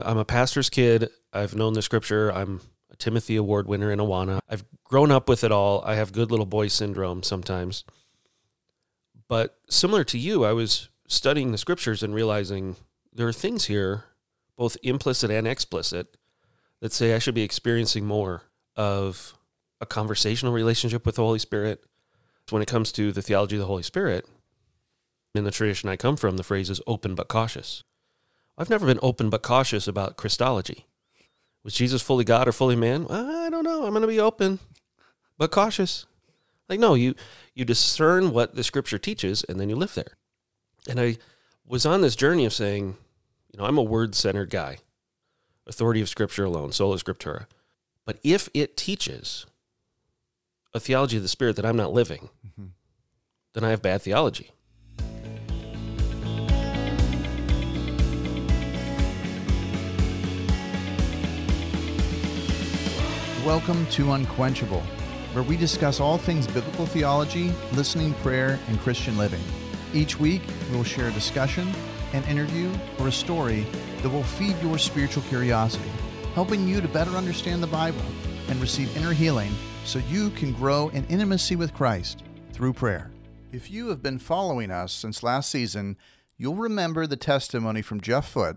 I'm a pastor's kid. I've known the scripture. I'm a Timothy Award winner in Awana. I've grown up with it all. I have good little boy syndrome sometimes. But similar to you, I was studying the scriptures and realizing there are things here, both implicit and explicit, that say I should be experiencing more of a conversational relationship with the Holy Spirit. When it comes to the theology of the Holy Spirit, in the tradition I come from, the phrase is open but cautious. I've never been open but cautious about Christology. Was Jesus fully God or fully man? I don't know. I'm going to be open but cautious. Like no, you you discern what the scripture teaches and then you live there. And I was on this journey of saying, you know, I'm a word-centered guy. Authority of scripture alone, sola scriptura. But if it teaches a theology of the spirit that I'm not living, mm-hmm. then I have bad theology. Welcome to Unquenchable, where we discuss all things biblical theology, listening prayer, and Christian living. Each week, we will share a discussion, an interview, or a story that will feed your spiritual curiosity, helping you to better understand the Bible and receive inner healing so you can grow in intimacy with Christ through prayer. If you have been following us since last season, you'll remember the testimony from Jeff Foot,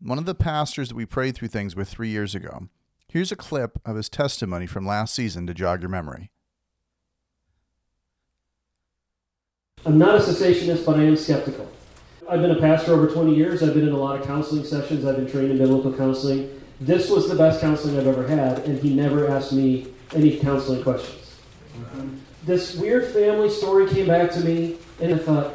one of the pastors that we prayed through things with three years ago. Here's a clip of his testimony from last season to jog your memory. I'm not a cessationist, but I am skeptical. I've been a pastor over 20 years. I've been in a lot of counseling sessions. I've been trained in biblical counseling. This was the best counseling I've ever had, and he never asked me any counseling questions. Mm-hmm. This weird family story came back to me, and I thought,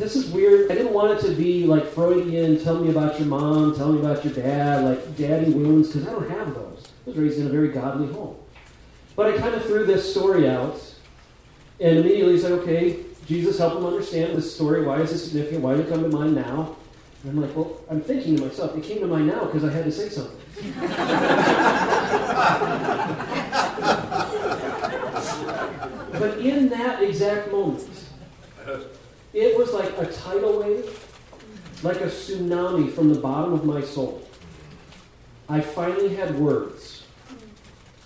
this is weird. I didn't want it to be like Freudian, tell me about your mom, tell me about your dad, like daddy wounds, because I don't have those. I was raised in a very godly home. But I kind of threw this story out and immediately said, okay, Jesus, help him understand this story. Why is it significant? Why did it come to mind now? And I'm like, well, I'm thinking to myself, it came to mind now because I had to say something. but in that exact moment, it was like a tidal wave, like a tsunami from the bottom of my soul. I finally had words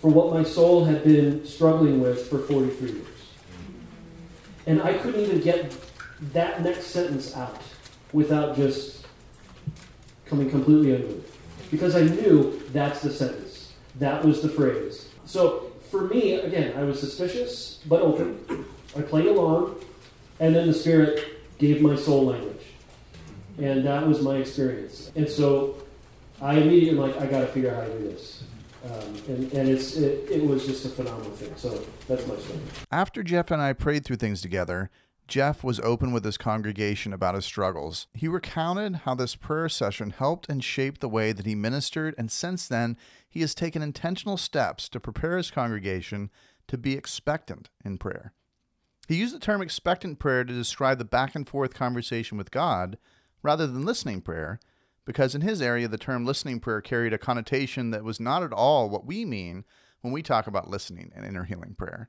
for what my soul had been struggling with for 43 years. And I couldn't even get that next sentence out without just coming completely unglued. Because I knew that's the sentence. That was the phrase. So for me, again, I was suspicious but open. I played along. And then the Spirit gave my soul language. And that was my experience. And so I immediately like, I got to figure out how to do this. Um, and, and it's it, it was just a phenomenal thing. So that's my story. After Jeff and I prayed through things together, Jeff was open with his congregation about his struggles. He recounted how this prayer session helped and shaped the way that he ministered, and since then, he has taken intentional steps to prepare his congregation to be expectant in prayer. He used the term expectant prayer to describe the back and forth conversation with God rather than listening prayer, because in his area, the term listening prayer carried a connotation that was not at all what we mean when we talk about listening and inner healing prayer.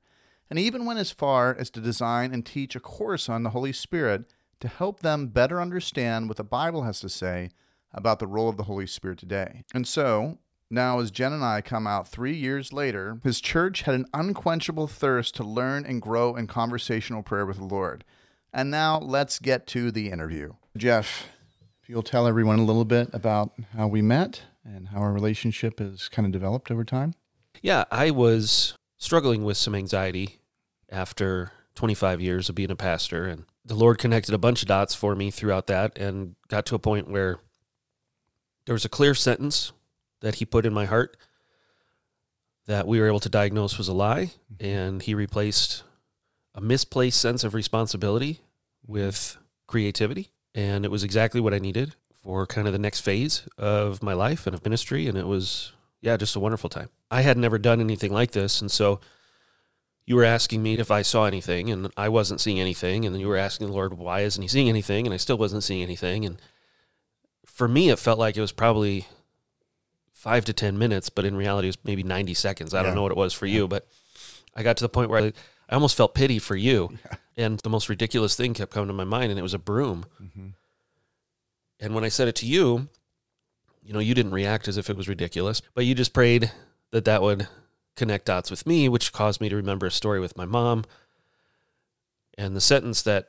And he even went as far as to design and teach a course on the Holy Spirit to help them better understand what the Bible has to say about the role of the Holy Spirit today. And so, now, as Jen and I come out three years later, his church had an unquenchable thirst to learn and grow in conversational prayer with the Lord. And now let's get to the interview. Jeff, if you'll tell everyone a little bit about how we met and how our relationship has kind of developed over time. Yeah, I was struggling with some anxiety after 25 years of being a pastor, and the Lord connected a bunch of dots for me throughout that and got to a point where there was a clear sentence that he put in my heart that we were able to diagnose was a lie, mm-hmm. and he replaced a misplaced sense of responsibility with creativity. And it was exactly what I needed for kind of the next phase of my life and of ministry. And it was, yeah, just a wonderful time. I had never done anything like this. And so you were asking me if I saw anything, and I wasn't seeing anything. And then you were asking the Lord, why isn't he seeing anything? And I still wasn't seeing anything. And for me, it felt like it was probably five to 10 minutes, but in reality, it was maybe 90 seconds. I yeah. don't know what it was for you, but I got to the point where I, I almost felt pity for you. Yeah. And the most ridiculous thing kept coming to my mind, and it was a broom. Mm-hmm. And when I said it to you, you know, you didn't react as if it was ridiculous, but you just prayed that that would connect dots with me, which caused me to remember a story with my mom. And the sentence that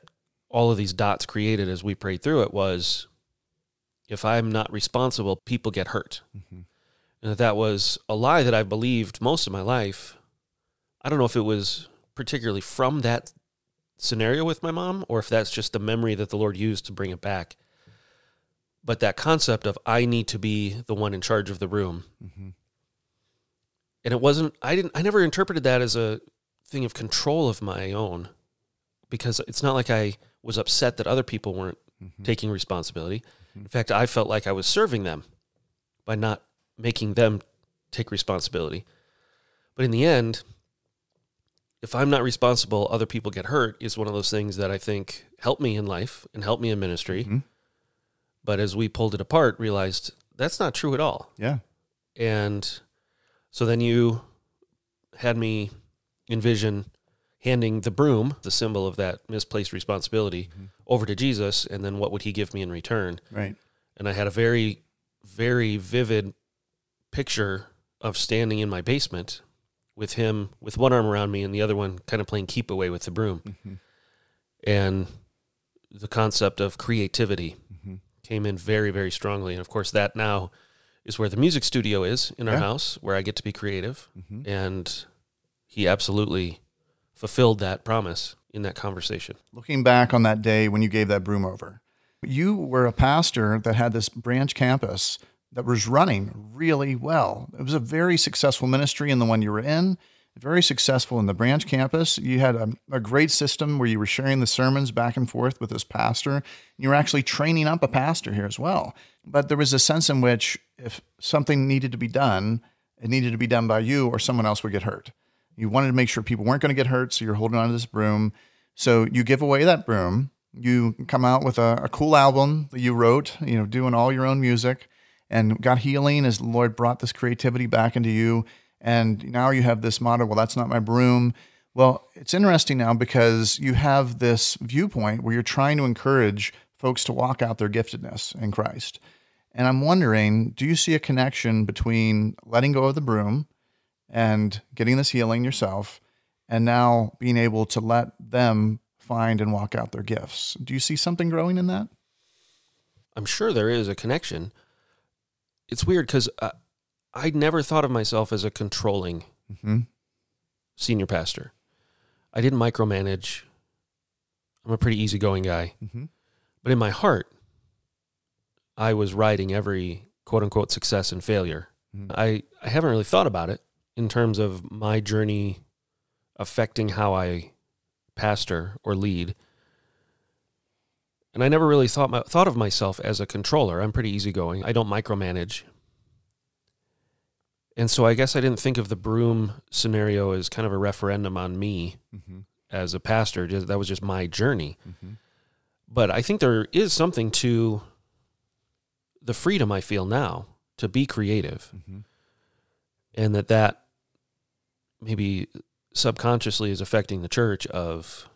all of these dots created as we prayed through it was if I'm not responsible, people get hurt. Mm-hmm. And that, that was a lie that I've believed most of my life. I don't know if it was particularly from that scenario with my mom or if that's just the memory that the Lord used to bring it back. But that concept of I need to be the one in charge of the room. Mm-hmm. And it wasn't I didn't I never interpreted that as a thing of control of my own because it's not like I was upset that other people weren't Mm-hmm. taking responsibility. In fact, I felt like I was serving them by not making them take responsibility. But in the end, if I'm not responsible, other people get hurt is one of those things that I think helped me in life and helped me in ministry. Mhm. But as we pulled it apart, realized that's not true at all. Yeah. And so then you had me envision handing the broom, the symbol of that misplaced responsibility, over to Jesus, and then what would he give me in return? Right. And I had a very, very vivid picture of standing in my basement with him with one arm around me and the other one kind of playing keep away with the broom. Mhm. And the concept of creativity Mhm. came in very, very strongly. And of course, that now is where the music studio is in our Yeah. house, where I get to be creative. Mhm. And he absolutely fulfilled that promise in that conversation. Looking back on that day when you gave that broom over, you were a pastor that had this branch campus that was running really well. It was a very successful ministry in the one you were in, very successful in the branch campus. You had a, a great system where you were sharing the sermons back and forth with this pastor. You were actually training up a pastor here as well. But there was a sense in which if something needed to be done, it needed to be done by you or someone else would get hurt. You wanted to make sure people weren't going to get hurt, so you're holding on to this broom. So you give away that broom. You come out with a, a cool album that you wrote, you know, doing all your own music, and got healing as the Lord brought this creativity back into you. And now you have this motto, well, that's not my broom. Well, it's interesting now because you have this viewpoint where you're trying to encourage folks to walk out their giftedness in Christ. And I'm wondering, do you see a connection between letting go of the broom and getting this healing yourself and now being able to let them find and walk out their gifts? Do you see something growing in that? I'm sure there is a connection. It's weird because I, I never thought of myself as a controlling Mm-hmm. senior pastor. I didn't micromanage. I'm a pretty easygoing guy. Mm-hmm. But in my heart, I was riding every quote unquote success and failure. Mhm. I, I haven't really thought about it in terms of my journey affecting how I pastor or lead. And I never really thought my, thought of myself as a controller. I'm pretty easygoing. I don't micromanage. And so I guess I didn't think of the broom scenario as kind of a referendum on me Mm-hmm. as a pastor. Just, that was just my journey. Mm-hmm. But I think there is something to the freedom I feel now to be creative, Mm-hmm. and that that maybe subconsciously is affecting the church of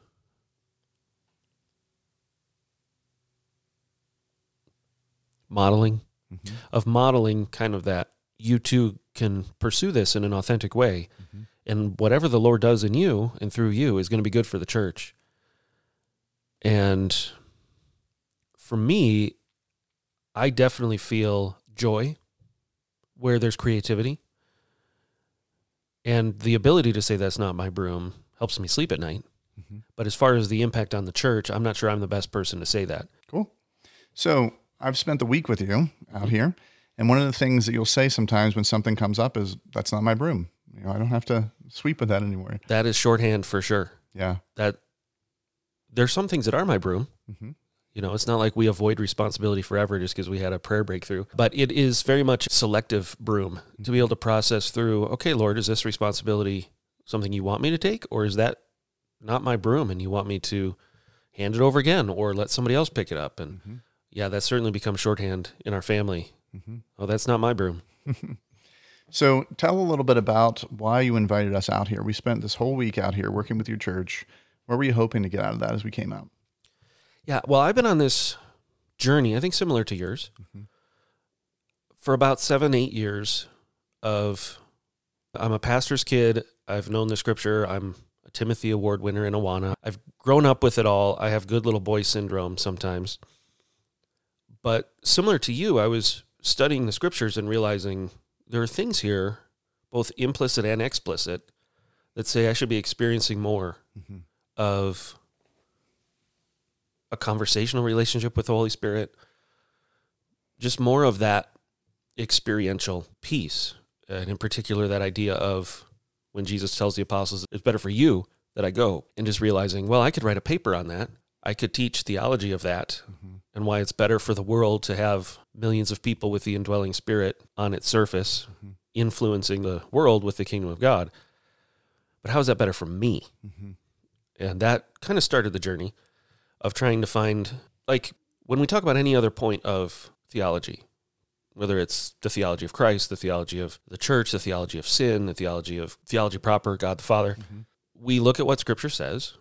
modeling Mm-hmm. of modeling kind of that you too can pursue this in an authentic way Mhm. and whatever the lord does in you and through you is going to be good for the church and for me i definitely feel joy where there's creativity and the ability to say that's not my broom helps me sleep at night Mhm. but as far as the impact on the church i'm not sure i'm the best person to say that Cool. So I've spent the week with you out here, and one of the things that you'll say sometimes when something comes up is, "That's not my broom." You know, I don't have to sweep with that anymore. that is shorthand for sure Yeah. that there's some things that are my broom. Mm-hmm. You know, it's not like we avoid responsibility forever just because we had a prayer breakthrough, but it is very much selective broom to be able to process through, okay, Lord, is this responsibility something you want me to take or is that not my broom and you want me to hand it over again or let somebody else pick it up? And Mm-hmm. Yeah, that's certainly become shorthand in our family. Mm-hmm. Oh, that's not my broom. So tell a little bit about why you invited us out here. We spent this whole week out here working with your church. What were you hoping to get out of that as we came out? Yeah, well, I've been on this journey, I think similar to yours, Mhm. for about seven, eight years of I'm a pastor's kid. I've known the scripture. I'm a Timothy Award winner in Awana. I've grown up with it all. I have good little boy syndrome sometimes. But similar to you, I was studying the scriptures and realizing there are things here, both implicit and explicit, that say I should be experiencing more Mm-hmm. of a conversational relationship with the Holy Spirit, just more of that experiential piece. And in particular, that idea of when Jesus tells the apostles, it's better for you that I go, and just realizing, well, I could write a paper on that. I could teach theology of that Mm-hmm. And why it's better for the world to have millions of people with the indwelling spirit on its surface, Mhm. influencing the world with the kingdom of God. But how is that better for me? Mm-hmm. And that kind of started the journey of trying to find, like, when we talk about any other point of theology, whether it's the theology of Christ, the theology of the church, the theology of sin, the theology of theology proper, God the Father, Mhm. we look at what Scripture says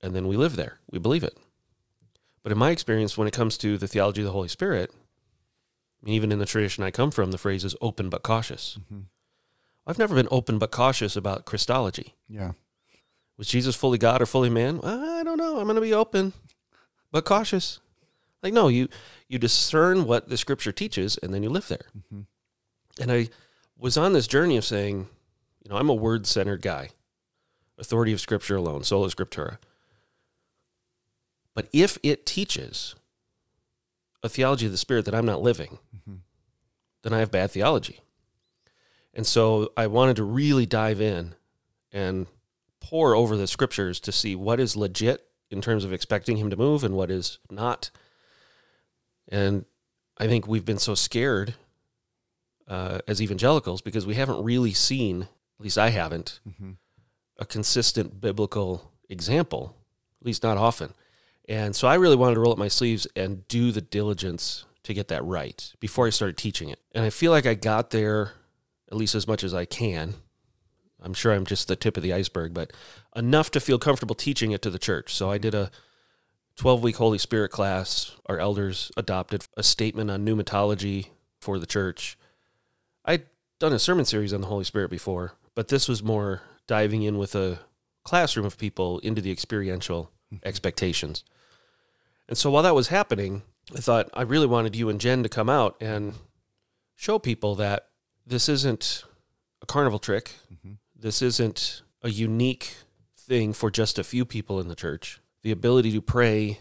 and then we live there. We believe it. But in my experience, when it comes to the theology of the Holy Spirit, I mean, even in the tradition I come from, the phrase is open but cautious. Mm-hmm. I've never been open but cautious about Christology. Yeah. Was Jesus fully God or fully man? I don't know. I'm going to be open, but cautious. Like no, you you discern what the Scripture teaches, and then you live there. Mm-hmm. And I was on this journey of saying, you know, I'm a word centered guy, authority of Scripture alone, sola scriptura. But if it teaches a theology of the Spirit that I'm not living, Mm-hmm. then I have bad theology. And so I wanted to really dive in and pore over the scriptures to see what is legit in terms of expecting him to move and what is not. And I think we've been so scared uh, as evangelicals because we haven't really seen, at least I haven't, Mm-hmm. a consistent biblical example, at least not often. And so I really wanted to roll up my sleeves and do the diligence to get that right before I started teaching it. And I feel like I got there at least as much as I can. I'm sure I'm just the tip of the iceberg, but enough to feel comfortable teaching it to the church. So I did a 12 week Holy Spirit class. Our elders adopted a statement on pneumatology for the church. I'd done a sermon series on the Holy Spirit before, but this was more diving in with a classroom of people into the experiential mm-hmm. expectations. And so while that was happening, I thought I really wanted you and Jen to come out and show people that this isn't a carnival trick. Mm-hmm. This isn't a unique thing for just a few people in the church. The ability to pray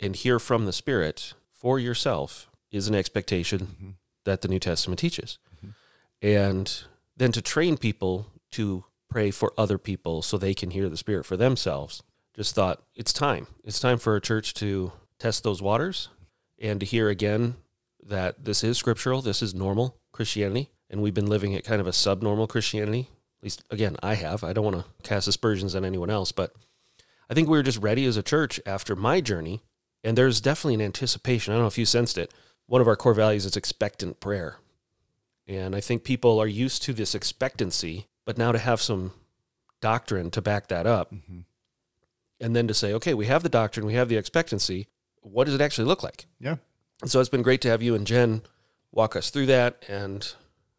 and hear from the Spirit for yourself is an expectation Mhm. that the New Testament teaches. Mhm. And then to train people to pray for other people so they can hear the Spirit for themselves. Just thought it's time. It's time for a church to test those waters and to hear again that this is scriptural, this is normal Christianity, and we've been living at kind of a subnormal Christianity. At least, again, I have. I don't want to cast aspersions on anyone else, but I think we were just ready as a church after my journey, and there's definitely an anticipation. I don't know if you sensed it. One of our core values is expectant prayer. And I think people are used to this expectancy, but now to have some doctrine to back that up, Mm-hmm. and then to say, okay, we have the doctrine, we have the expectancy. What does it actually look like? Yeah. And so it's been great to have you and Jen walk us through that and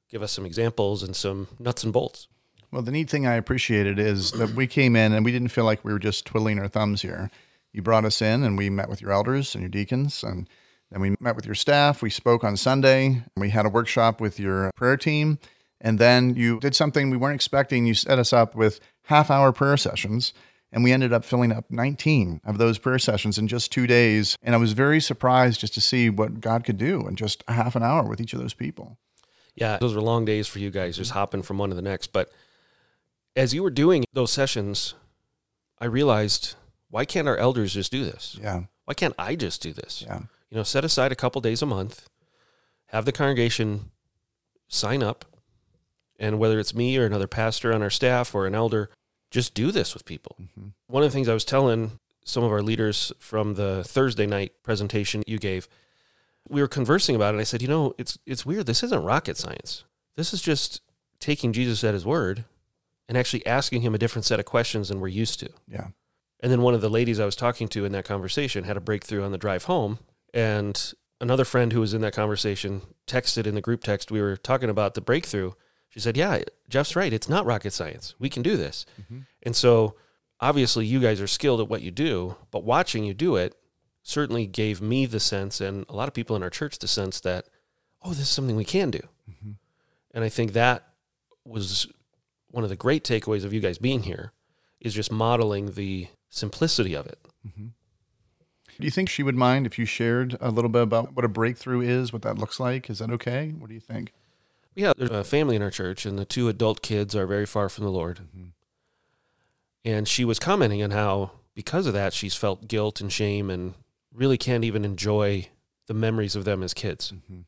give us some examples and some nuts and bolts. Well, the neat thing I appreciated is that we came in and we didn't feel like we were just twiddling our thumbs here. You brought us in and we met with your elders and your deacons and then we met with your staff. We spoke on Sunday and we had a workshop with your prayer team. And then you did something we weren't expecting. You set us up with half hour prayer sessions and we ended up filling up 19 of those prayer sessions in just two days. And I was very surprised just to see what God could do in just a half an hour with each of those people. Yeah, those were long days for you guys, just hopping from one to the next. But as you were doing those sessions, I realized why can't our elders just do this? Yeah. Why can't I just do this? Yeah. You know, set aside a couple days a month, have the congregation sign up, and whether it's me or another pastor on our staff or an elder, just do this with people. Mhm. One of the things I was telling some of our leaders from the Thursday night presentation you gave, we were conversing about it. I said, you know, it's it's weird. This isn't rocket science. This is just taking Jesus at his word and actually asking him a different set of questions than we're used to. Yeah. And then one of the ladies I was talking to in that conversation had a breakthrough on the drive home. And another friend who was in that conversation texted in the group text we were talking about the breakthrough. She said, "Yeah, Jeff's right. It's not rocket science. We can do this." Mhm. And so, obviously, you guys are skilled at what you do, but watching you do it certainly gave me the sense, and a lot of people in our church, the sense that, oh, this is something we can do. Mhm. And I think that was one of the great takeaways of you guys being here, is just modeling the simplicity of it. Do you think she would mind if you shared a little bit about what a breakthrough is, what that looks like? Is that okay? What do you think? Yeah, there's a family in our church, and the two adult kids are very far from the Lord. Mm-hmm. And she was commenting on how, because of that, she's felt guilt and shame and really can't even enjoy the memories of them as kids. Mm-hmm.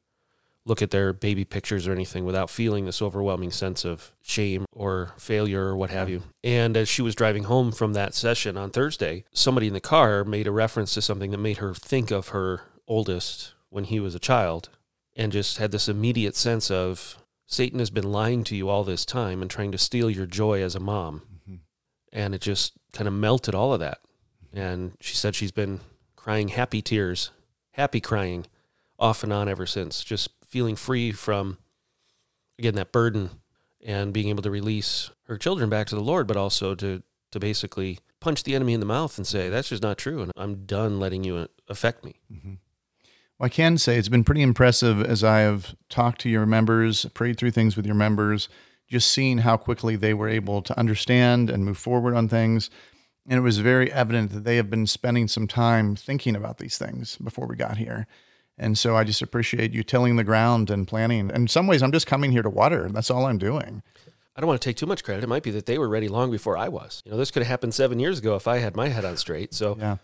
Look at their baby pictures or anything without feeling this overwhelming sense of shame or failure or what have you. And as she was driving home from that session on Thursday, somebody in the car made a reference to something that made her think of her oldest when he was a child and just had this immediate sense of Satan has been lying to you all this time and trying to steal your joy as a mom. Mm-hmm. And it just kind of melted all of that. And she said she's been crying happy tears, happy crying off and on ever since, just feeling free from, again, that burden and being able to release her children back to the Lord, but also to, to basically punch the enemy in the mouth and say, that's just not true. And I'm done letting you uh, affect me. Mm-hmm. Well, I can say it's been pretty impressive as I have talked to your members, prayed through things with your members, just seeing how quickly they were able to understand and move forward on things. And it was very evident that they have been spending some time thinking about these things before we got here. And so I just appreciate you tilling the ground and planning. In some ways, I'm just coming here to water. That's all I'm doing. I don't want to take too much credit. It might be that they were ready long before I was. You know, this could have happened seven years ago if I had my head on straight. So Yeah.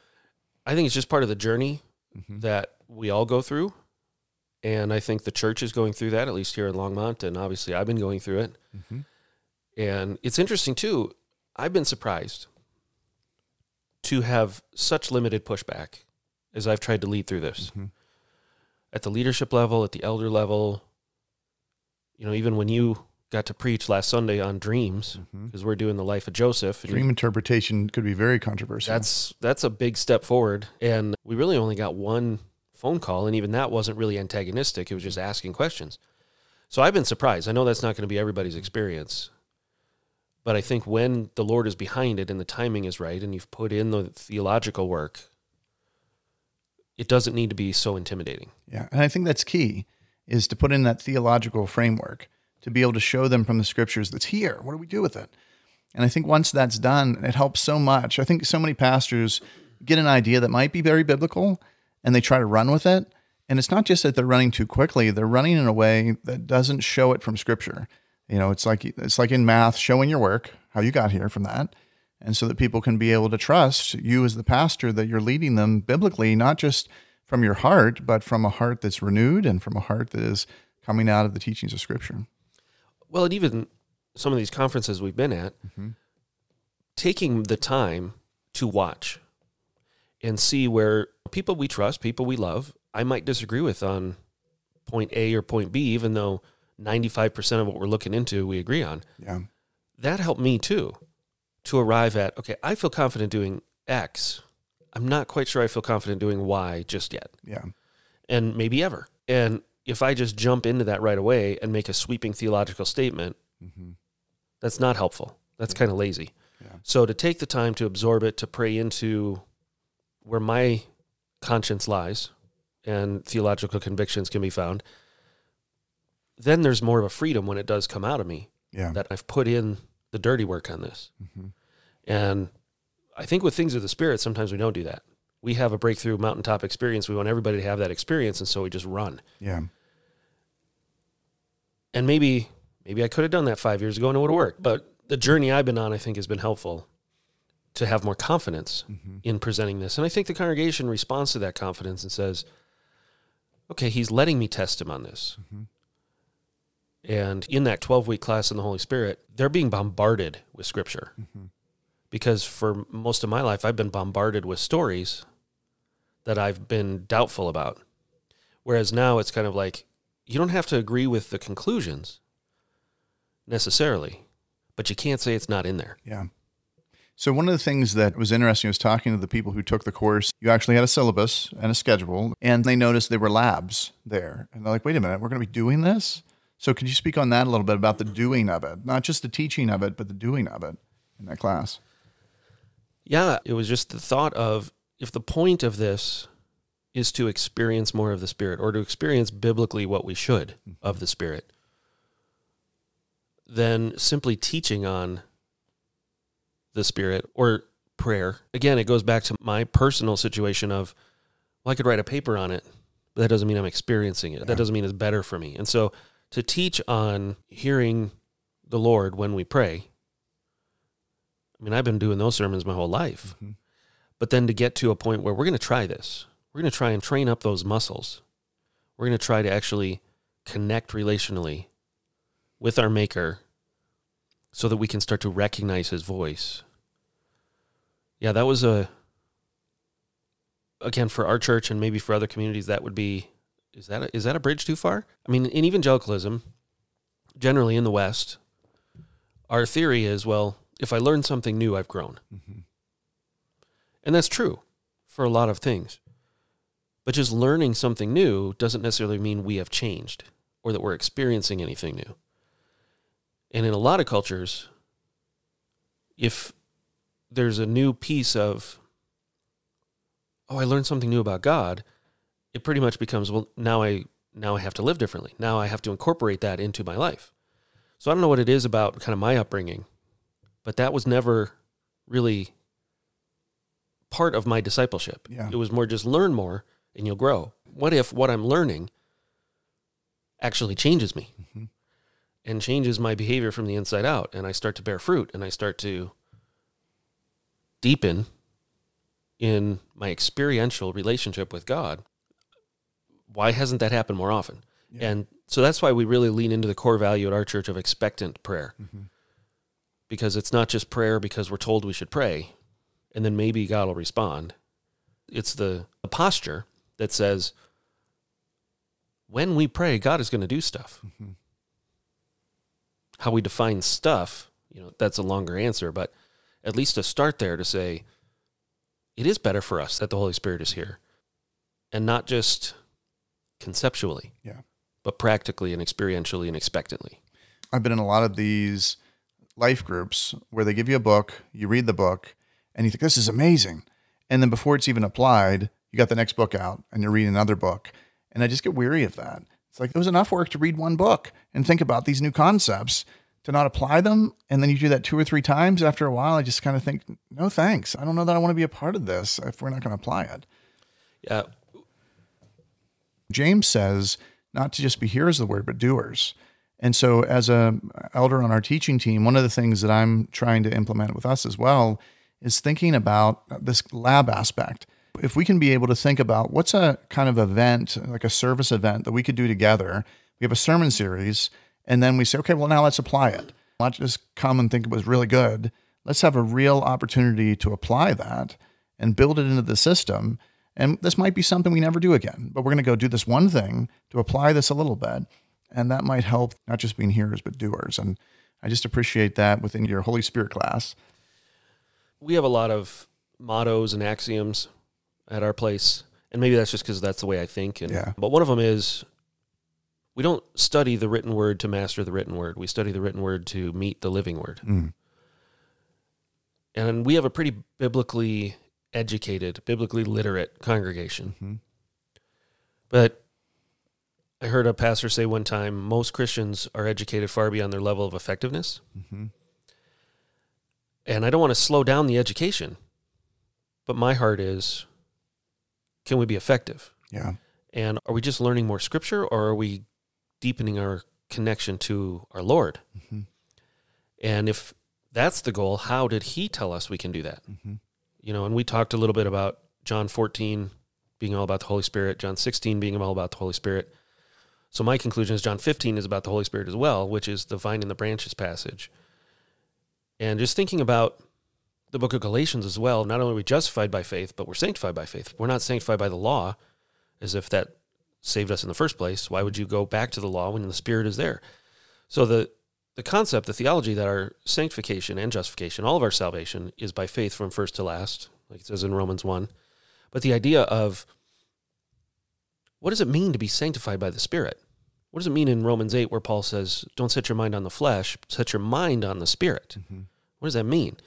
I think it's just part of the journey Mhm. that we all go through. And I think the church is going through that, at least here in Longmont. And obviously, I've been going through it. Mhm. And it's interesting, too. I've been surprised to have such limited pushback as I've tried to lead through this Mhm. at the leadership level, at the elder level. You know, even when you got to preach last Sunday on dreams, because we're doing the life of Joseph. Dream interpretation could be very controversial. that's that's a big step forward and we really only got one phone call and even that wasn't really antagonistic it was just asking questions so i've been surprised i know that's not going to be everybody's experience but i think when the lord is behind it and the timing is right and you've put in the theological work it doesn't need to be so intimidating Yeah, and I think that's key is to put in that theological framework to be able to show them from the scriptures that's here. What do we do with it? And I think once that's done, it helps so much. I think so many pastors get an idea that might be very biblical and they try to run with it. And it's not just that they're running too quickly, they're running in a way that doesn't show it from scripture. You know, it's like it's like in math, showing your work, how you got here from that. And so that people can be able to trust you as the pastor that you're leading them biblically, not just from your heart, but from a heart that's renewed and from a heart that is coming out of the teachings of Scripture. well and even some of these conferences we've been at Mhm. taking the time to watch and see where people we trust, people we love, I might disagree with on point A or point B, even though 95% of what we're looking into we agree on. Yeah. That helped me too to arrive at, okay, I feel confident doing X. I'm not quite sure I feel confident doing Y just yet, Yeah. and maybe ever. And if I just jump into that right away and make a sweeping theological statement, Mm-hmm. that's not helpful. That's kind of lazy. Yeah. So to take the time to absorb it, to pray into where my conscience lies and theological convictions can be found, then there's more of a freedom when it does come out of me Yeah. that I've put in the dirty work on this. Mhm. And I think with things of the spirit, sometimes we don't do that. We have a breakthrough mountaintop experience. We want everybody to have that experience, and so we just run. Yeah. and maybe maybe I could have done that five years ago and it would have worked. But the journey I've been on, I think, has been helpful to have more confidence Mhm. in presenting this. And I think the congregation responds to that confidence and says, "Okay, he's letting me test him on this." Mhm. And in that twelve week class in the Holy Spirit, they're being bombarded with Scripture Mhm. because for most of my life, I've been bombarded with stories that I've been doubtful about. Whereas now it's kind of like you don't have to agree with the conclusions necessarily, but you can't say it's not in there. Yeah. So one of the things that was interesting was talking to the people who took the course. You actually had a syllabus and a schedule, and they noticed there were labs there, and they're like, "Wait a minute, we're going to be doing this." So could you speak on that a little bit about the doing of it, not just the teaching of it, but the doing of it in that class? Yeah, it was just the thought of if the point of this is to experience more of the Spirit or to experience biblically what we should of the Spirit, then simply teaching on the Spirit or prayer, again, it goes back to my personal situation of, well, I could write a paper on it, but that doesn't mean I'm experiencing it. Yeah. That doesn't mean it's better for me. And so to teach on hearing the Lord when we pray, I mean, I've been doing those sermons my whole life. Mhm. But then to get to a point where we're going to try this, we're going to try and train up those muscles. We're going to try to actually connect relationally with our Maker so that we can start to recognize His voice. Yeah, that was a, again, for our church and maybe for other communities, that would be, is that a, is that a bridge too far? I mean, in evangelicalism, generally in the West, our theory is, well, if I learn something new, I've grown. Mhm. And that's true for a lot of things. But just learning something new doesn't necessarily mean we have changed or that we're experiencing anything new. And in a lot of cultures, if there's a new piece of, oh, I learned something new about God, it pretty much becomes, well, now I now I have to live differently. Now I have to incorporate that into my life. So I don't know what it is about kind of my upbringing, but that was never really part of my discipleship. Yeah. It was more just learn more and you'll grow. What if what I'm learning actually changes me Mhm. and changes my behavior from the inside out and I start to bear fruit and I start to deepen in my experiential relationship with God? Why hasn't that happened more often? Yeah. And so that's why we really lean into the core value at our church of expectant prayer Mhm. because it's not just prayer because we're told we should pray and then maybe God will respond. It's the, the posture that says, when we pray, God is going to do stuff. Mhm. How we define stuff, you know, that's a longer answer, but at least a start there to say, it is better for us that the Holy Spirit is here and not just conceptually, Yeah. but practically and experientially and expectantly. I've been in a lot of these life groups where they give you a book, you read the book, and you think this is amazing. And then before it's even applied, you got the next book out and you're reading another book. And I just get weary of that. It's like it was enough work to read one book and think about these new concepts to not apply them. And then you do that two or three times. After a while, I just kind of think, no thanks. I don't know that I want to be a part of this if we're not going to apply it. Yeah, James says not to just be hearers of the word, but doers. And so, as a elder on our teaching team, one of the things that I'm trying to implement with us as well is thinking about this lab aspect. If we can be able to think about what's a kind of event, like a service event that we could do together, we have a sermon series, and then we say, okay, well, now let's apply it. Not just come and think it was really good. Let's have a real opportunity to apply that and build it into the system. And this might be something we never do again, but we're going to go do this one thing to apply this a little bit. And that might help not just being hearers, but doers. And I just appreciate that within your Holy Spirit class. we have a lot of mottos and axioms at our place, and maybe that's just because that's the way I think. And Yeah. but one of them is we don't study the written word to master the written word. We study the written word to meet the living word. Mm. And we have a pretty biblically educated, biblically literate congregation. Mhm. But I heard a pastor say one time most Christians are educated far beyond their level of effectiveness. hmm And I don't want to slow down the education, but my heart is can we be effective? Yeah. And are we just learning more scripture or are we deepening our connection to our Lord? hmm And if that's the goal, how did he tell us we can do that? hmm You know, and we talked a little bit about John 14 being all about the Holy Spirit, John 16 being all about the Holy Spirit. So my conclusion is John 15 is about the Holy Spirit as well, which is the vine and the branches passage. And just thinking about the book of Galatians as well, not only are we justified by faith, but we're sanctified by faith. We're not sanctified by the law as if that saved us in the first place. Why would you go back to the law when the Spirit is there? So the the concept, the theology that our sanctification and justification, all of our salvation, is by faith from first to last, like it says in Romans 1. But the idea of what does it mean to be sanctified by the Spirit? What does it mean in Romans 8 where Paul says, don't set your mind on the flesh, set your mind on the Spirit? Mm-hmm. What does that mean?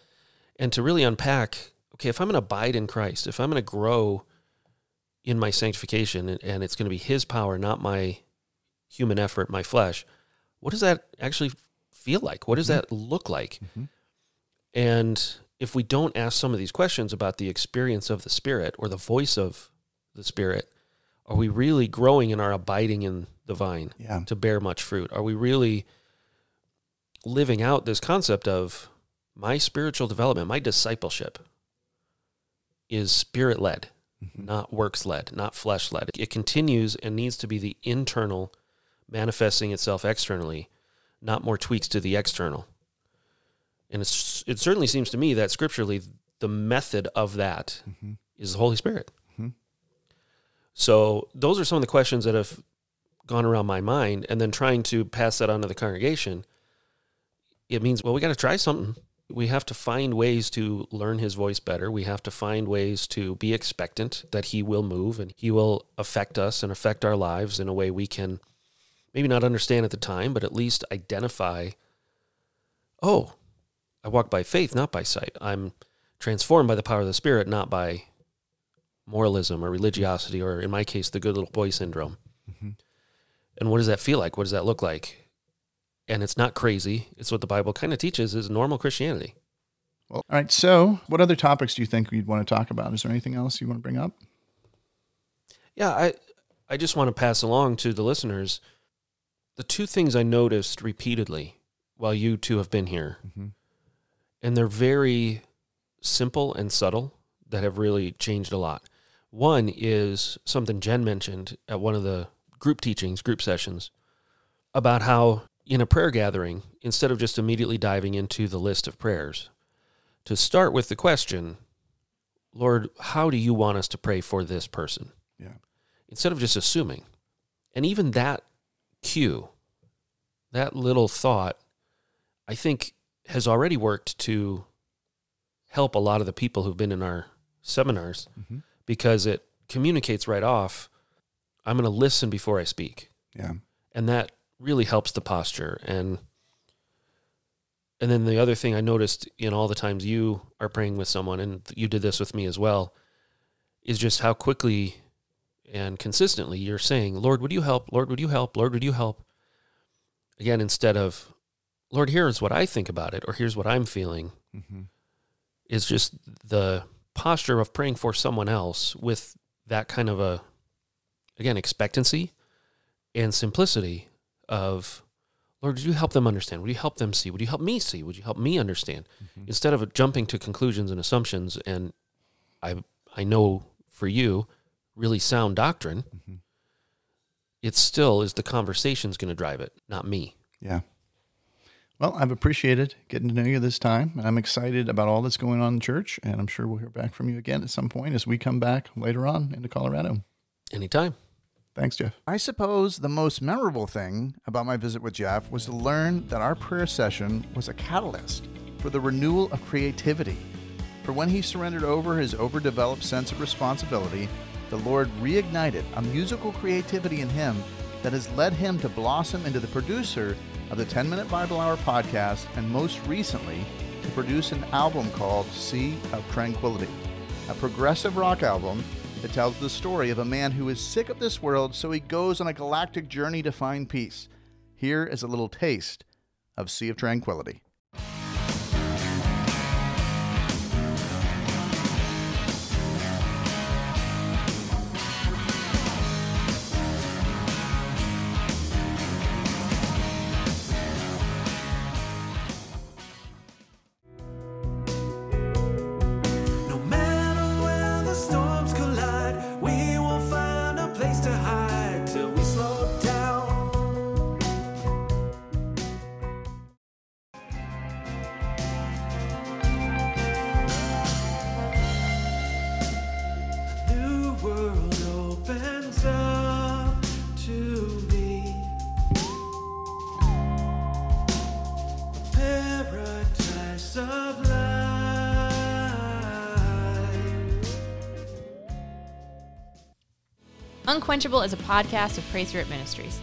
And to really unpack, okay, if I'm going to abide in Christ, if I'm going to grow in my sanctification and, and it's going to be His power, not my human effort, my flesh, what does that actually feel like? What does Mhm. that look like? Mhm. And if we don't ask some of these questions about the experience of the Spirit or the voice of the Spirit, are we really growing in our abiding in the vine Yeah. to bear much fruit? Are we really living out this concept of my spiritual development, my discipleship is spirit led. Not works led, not flesh led. It continues and needs to be the internal manifesting itself externally, not more tweaks to the external. And it's, it certainly seems to me that scripturally, the method of that Mhm. is the Holy Spirit. Mhm. So those are some of the questions that have gone around my mind, and then trying to pass that on to the congregation. It means, well, we got to try something. We have to find ways to learn His voice better. We have to find ways to be expectant that He will move and He will affect us and affect our lives in a way we can maybe not understand at the time, but at least identify. Oh, I walk by faith, not by sight. I'm transformed by the power of the Spirit, not by moralism or religiosity, or in my case, the good little boy syndrome. Mhm. And what does that feel like? What does that look like? And it's not crazy. It's what the Bible kind of teaches is normal Christianity. Well, all right. So, what other topics do you think you'd want to talk about? Is there anything else you want to bring up? Yeah, I I just want to pass along to the listeners the two things I noticed repeatedly while you two have been here. Mm-hmm. and they're very simple and subtle that have really changed a lot. One is something Jen mentioned at one of the group teachings, group sessions, about how in a prayer gathering, instead of just immediately diving into the list of prayers, to start with the question, Lord, how do you want us to pray for this person? Yeah. Instead of just assuming. And even that cue, that little thought, I think has already worked to help a lot of the people who've been in our seminars Mm-hmm. because it communicates right off I'm going to listen before I speak. Yeah. And that really helps the posture and and then the other thing I noticed in all the times you are praying with someone and you did this with me as well is just how quickly and consistently you're saying, "Lord, would you help? Lord, would you help? Lord, would you help?" Again, instead of, "Lord, here's what I think about it," or "Here's what I'm feeling," Mm-hmm. is just the posture of praying for someone else with that kind of a again expectancy and simplicity of lord would you help them understand would you help them see would you help me see would you help me understand Mm-hmm. instead of jumping to conclusions and assumptions and i i know for you really sound doctrine Mhm. it still is the conversation's going to drive it not me Yeah. Well, I've appreciated getting to know you this time, and I'm excited about all that's going on in church, and I'm sure we'll hear back from you again at some point as we come back later on into Colorado. anytime Thanks, Jeff. I suppose the most memorable thing about my visit with Jeff was to learn that our prayer session was a catalyst for the renewal of creativity. For when he surrendered over his overdeveloped sense of responsibility, the Lord reignited a musical creativity in him that has led him to blossom into the producer of the 10 Minute Bible Hour podcast and most recently to produce an album called Sea of Tranquility, a progressive rock album that tells the story of a man who is sick of this world, so he goes on a galactic journey to find peace. Here is a little taste of Sea of Tranquility. Unquenchable is a podcast of Praise Spirit Ministries.